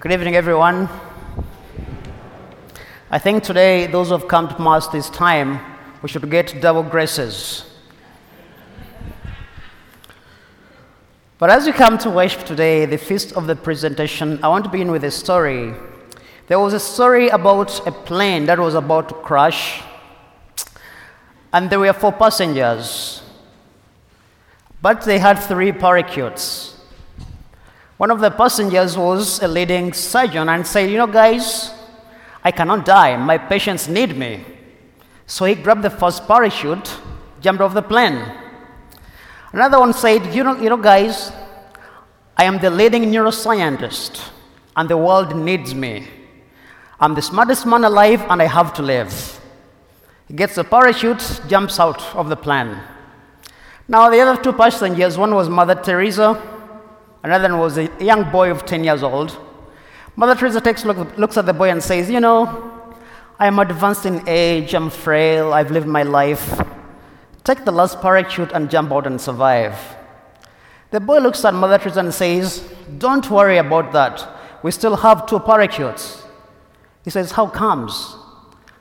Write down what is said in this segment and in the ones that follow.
Good evening, everyone. I think today, those who have come to Mass this time, we should get double graces. But as we come to worship today, the feast of the presentation, I want to begin with a story. There was a story about a plane that was about to crash, and there were four passengers, but they had three parakeets. One of the passengers was a leading surgeon and said, You know, guys, I cannot die. My patients need me. So he grabbed the first parachute, jumped off the plane. Another one said, You know, you know guys, I am the leading neuroscientist, and the world needs me. I'm the smartest man alive, and I have to live. He gets the parachute, jumps out of the plane. Now, the other two passengers, one was Mother Teresa, Another one was a young boy of 10 years old. Mother Teresa takes look, looks at the boy and says, You know, I am advanced in age, I'm frail, I've lived my life. Take the last parachute and jump out and survive. The boy looks at Mother Teresa and says, Don't worry about that. We still have two parachutes. He says, How comes?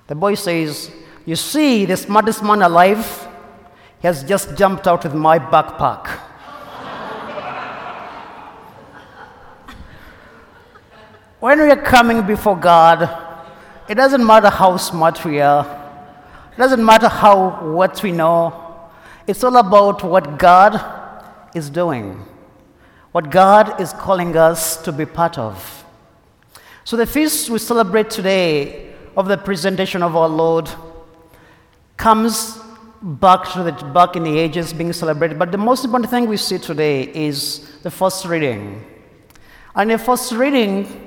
The boy says, You see, the smartest man alive, he has just jumped out with my backpack. When we are coming before God, it doesn't matter how smart we are, it doesn't matter how what we know. It's all about what God is doing, what God is calling us to be part of. So, the feast we celebrate today of the presentation of our Lord comes back to the back in the ages being celebrated. But the most important thing we see today is the first reading. And the first reading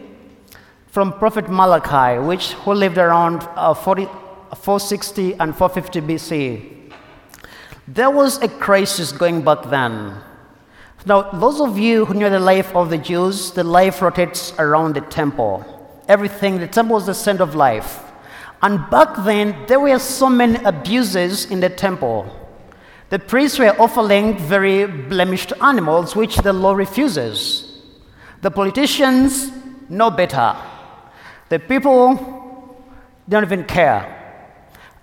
from Prophet Malachi, which who lived around uh, 40, 460 and 450 BC. There was a crisis going back then. Now, those of you who know the life of the Jews, the life rotates around the temple. Everything, the temple was the center of life. And back then, there were so many abuses in the temple. The priests were offering very blemished animals, which the law refuses. The politicians know better. The people don't even care.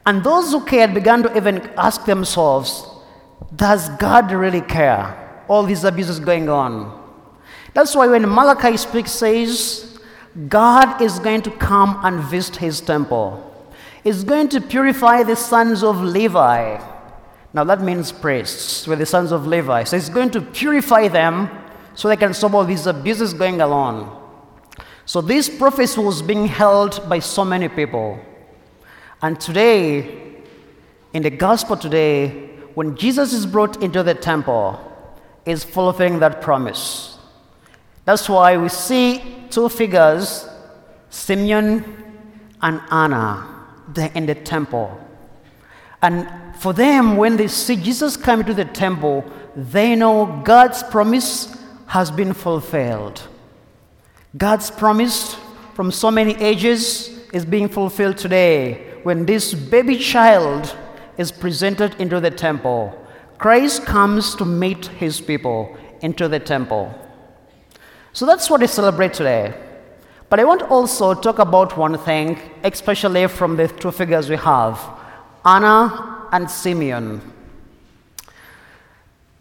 And those who cared began to even ask themselves, does God really care? All these abuses going on. That's why when Malachi speaks, says, God is going to come and visit his temple. He's going to purify the sons of Levi. Now that means priests, with the sons of Levi. So he's going to purify them so they can stop all these abuses going along. So this prophecy was being held by so many people. And today, in the gospel today, when Jesus is brought into the temple, is fulfilling that promise. That's why we see two figures, Simeon and Anna, there in the temple. And for them, when they see Jesus come to the temple, they know God's promise has been fulfilled. God's promise from so many ages is being fulfilled today when this baby child is presented into the temple. Christ comes to meet his people into the temple. So that's what we celebrate today. But I want to also talk about one thing, especially from the two figures we have Anna and Simeon.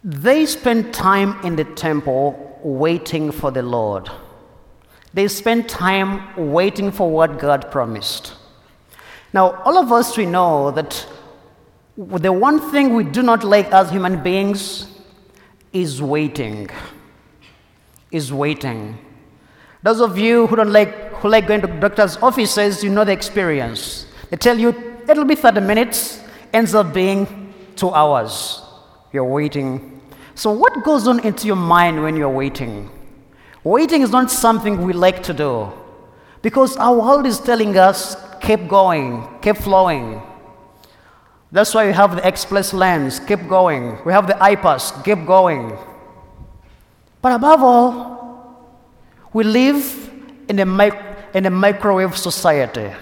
They spent time in the temple waiting for the Lord. They spend time waiting for what God promised. Now, all of us, we know that the one thing we do not like as human beings is waiting. Is waiting. Those of you who don't like, who like going to doctor's offices, you know the experience. They tell you it'll be 30 minutes, ends up being two hours. You're waiting. So, what goes on into your mind when you're waiting? Waiting is not something we like to do because our world is telling us keep going, keep flowing. That's why we have the express lanes, keep going. We have the I-Pass, keep going. But above all, we live in a, mic- in a microwave society.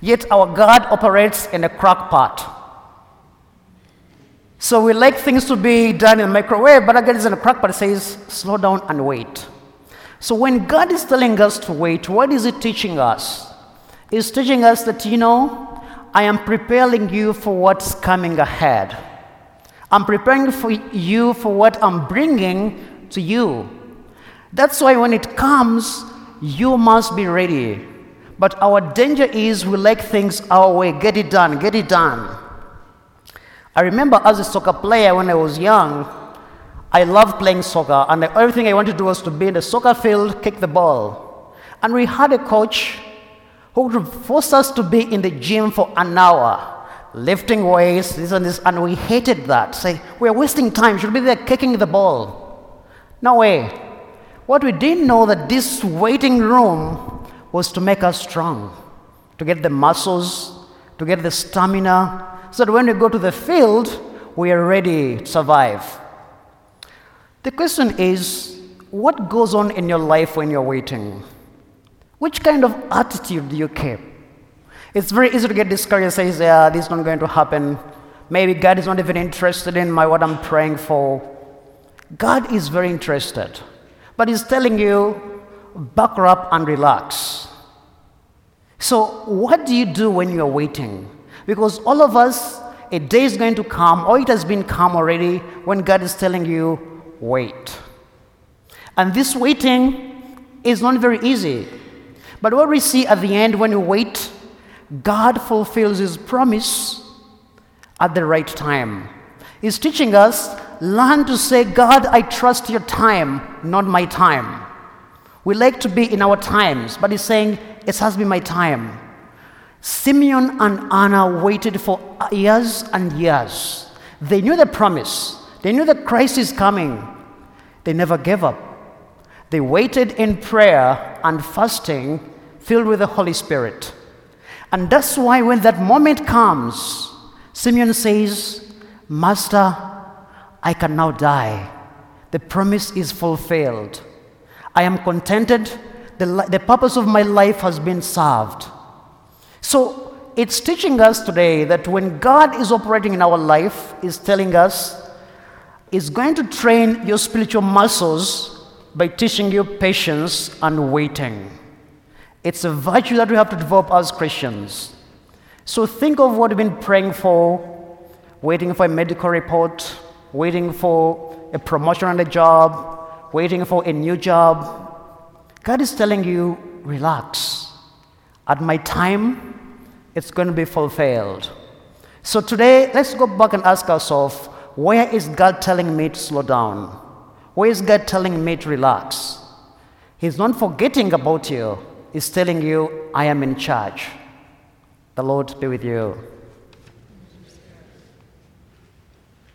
Yet our God operates in a crock pot. So we like things to be done in a microwave, but again, it's in a crock pot. It says, slow down and wait. So when God is telling us to wait, what is He teaching us? He's teaching us that, you know, I am preparing you for what's coming ahead. I'm preparing for you for what I'm bringing to you. That's why when it comes, you must be ready. But our danger is we like things our way. Get it done, get it done. I remember as a soccer player when I was young, I loved playing soccer, and everything I wanted to do was to be in the soccer field, kick the ball. And we had a coach who would force us to be in the gym for an hour, lifting weights, this and this, and we hated that. Say, we're wasting time, should be there kicking the ball. No way. What we didn't know that this waiting room was to make us strong, to get the muscles, to get the stamina, so that when we go to the field, we are ready to survive. The question is what goes on in your life when you're waiting? Which kind of attitude do you keep? It's very easy to get discouraged, and say, yeah, this is not going to happen. Maybe God is not even interested in my, what I'm praying for. God is very interested, but He's telling you, buck up and relax. So, what do you do when you're waiting? Because all of us, a day is going to come, or it has been come already, when God is telling you, wait. And this waiting is not very easy. But what we see at the end when we wait, God fulfills His promise at the right time. He's teaching us learn to say, God, I trust your time, not my time. We like to be in our times, but He's saying, it has been my time. Simeon and Anna waited for years and years. They knew the promise, they knew that Christ is coming. They never gave up. They waited in prayer and fasting, filled with the Holy Spirit. And that's why when that moment comes, Simeon says, Master, I can now die. The promise is fulfilled. I am contented. The, the purpose of my life has been served. So it's teaching us today that when God is operating in our life, is telling us is going to train your spiritual muscles by teaching you patience and waiting. It's a virtue that we have to develop as Christians. So think of what you've been praying for waiting for a medical report, waiting for a promotion on the job, waiting for a new job. God is telling you, relax. At my time, it's going to be fulfilled. So today, let's go back and ask ourselves where is God telling me to slow down? Where is God telling me to relax? He's not forgetting about you, He's telling you, I am in charge. The Lord be with you.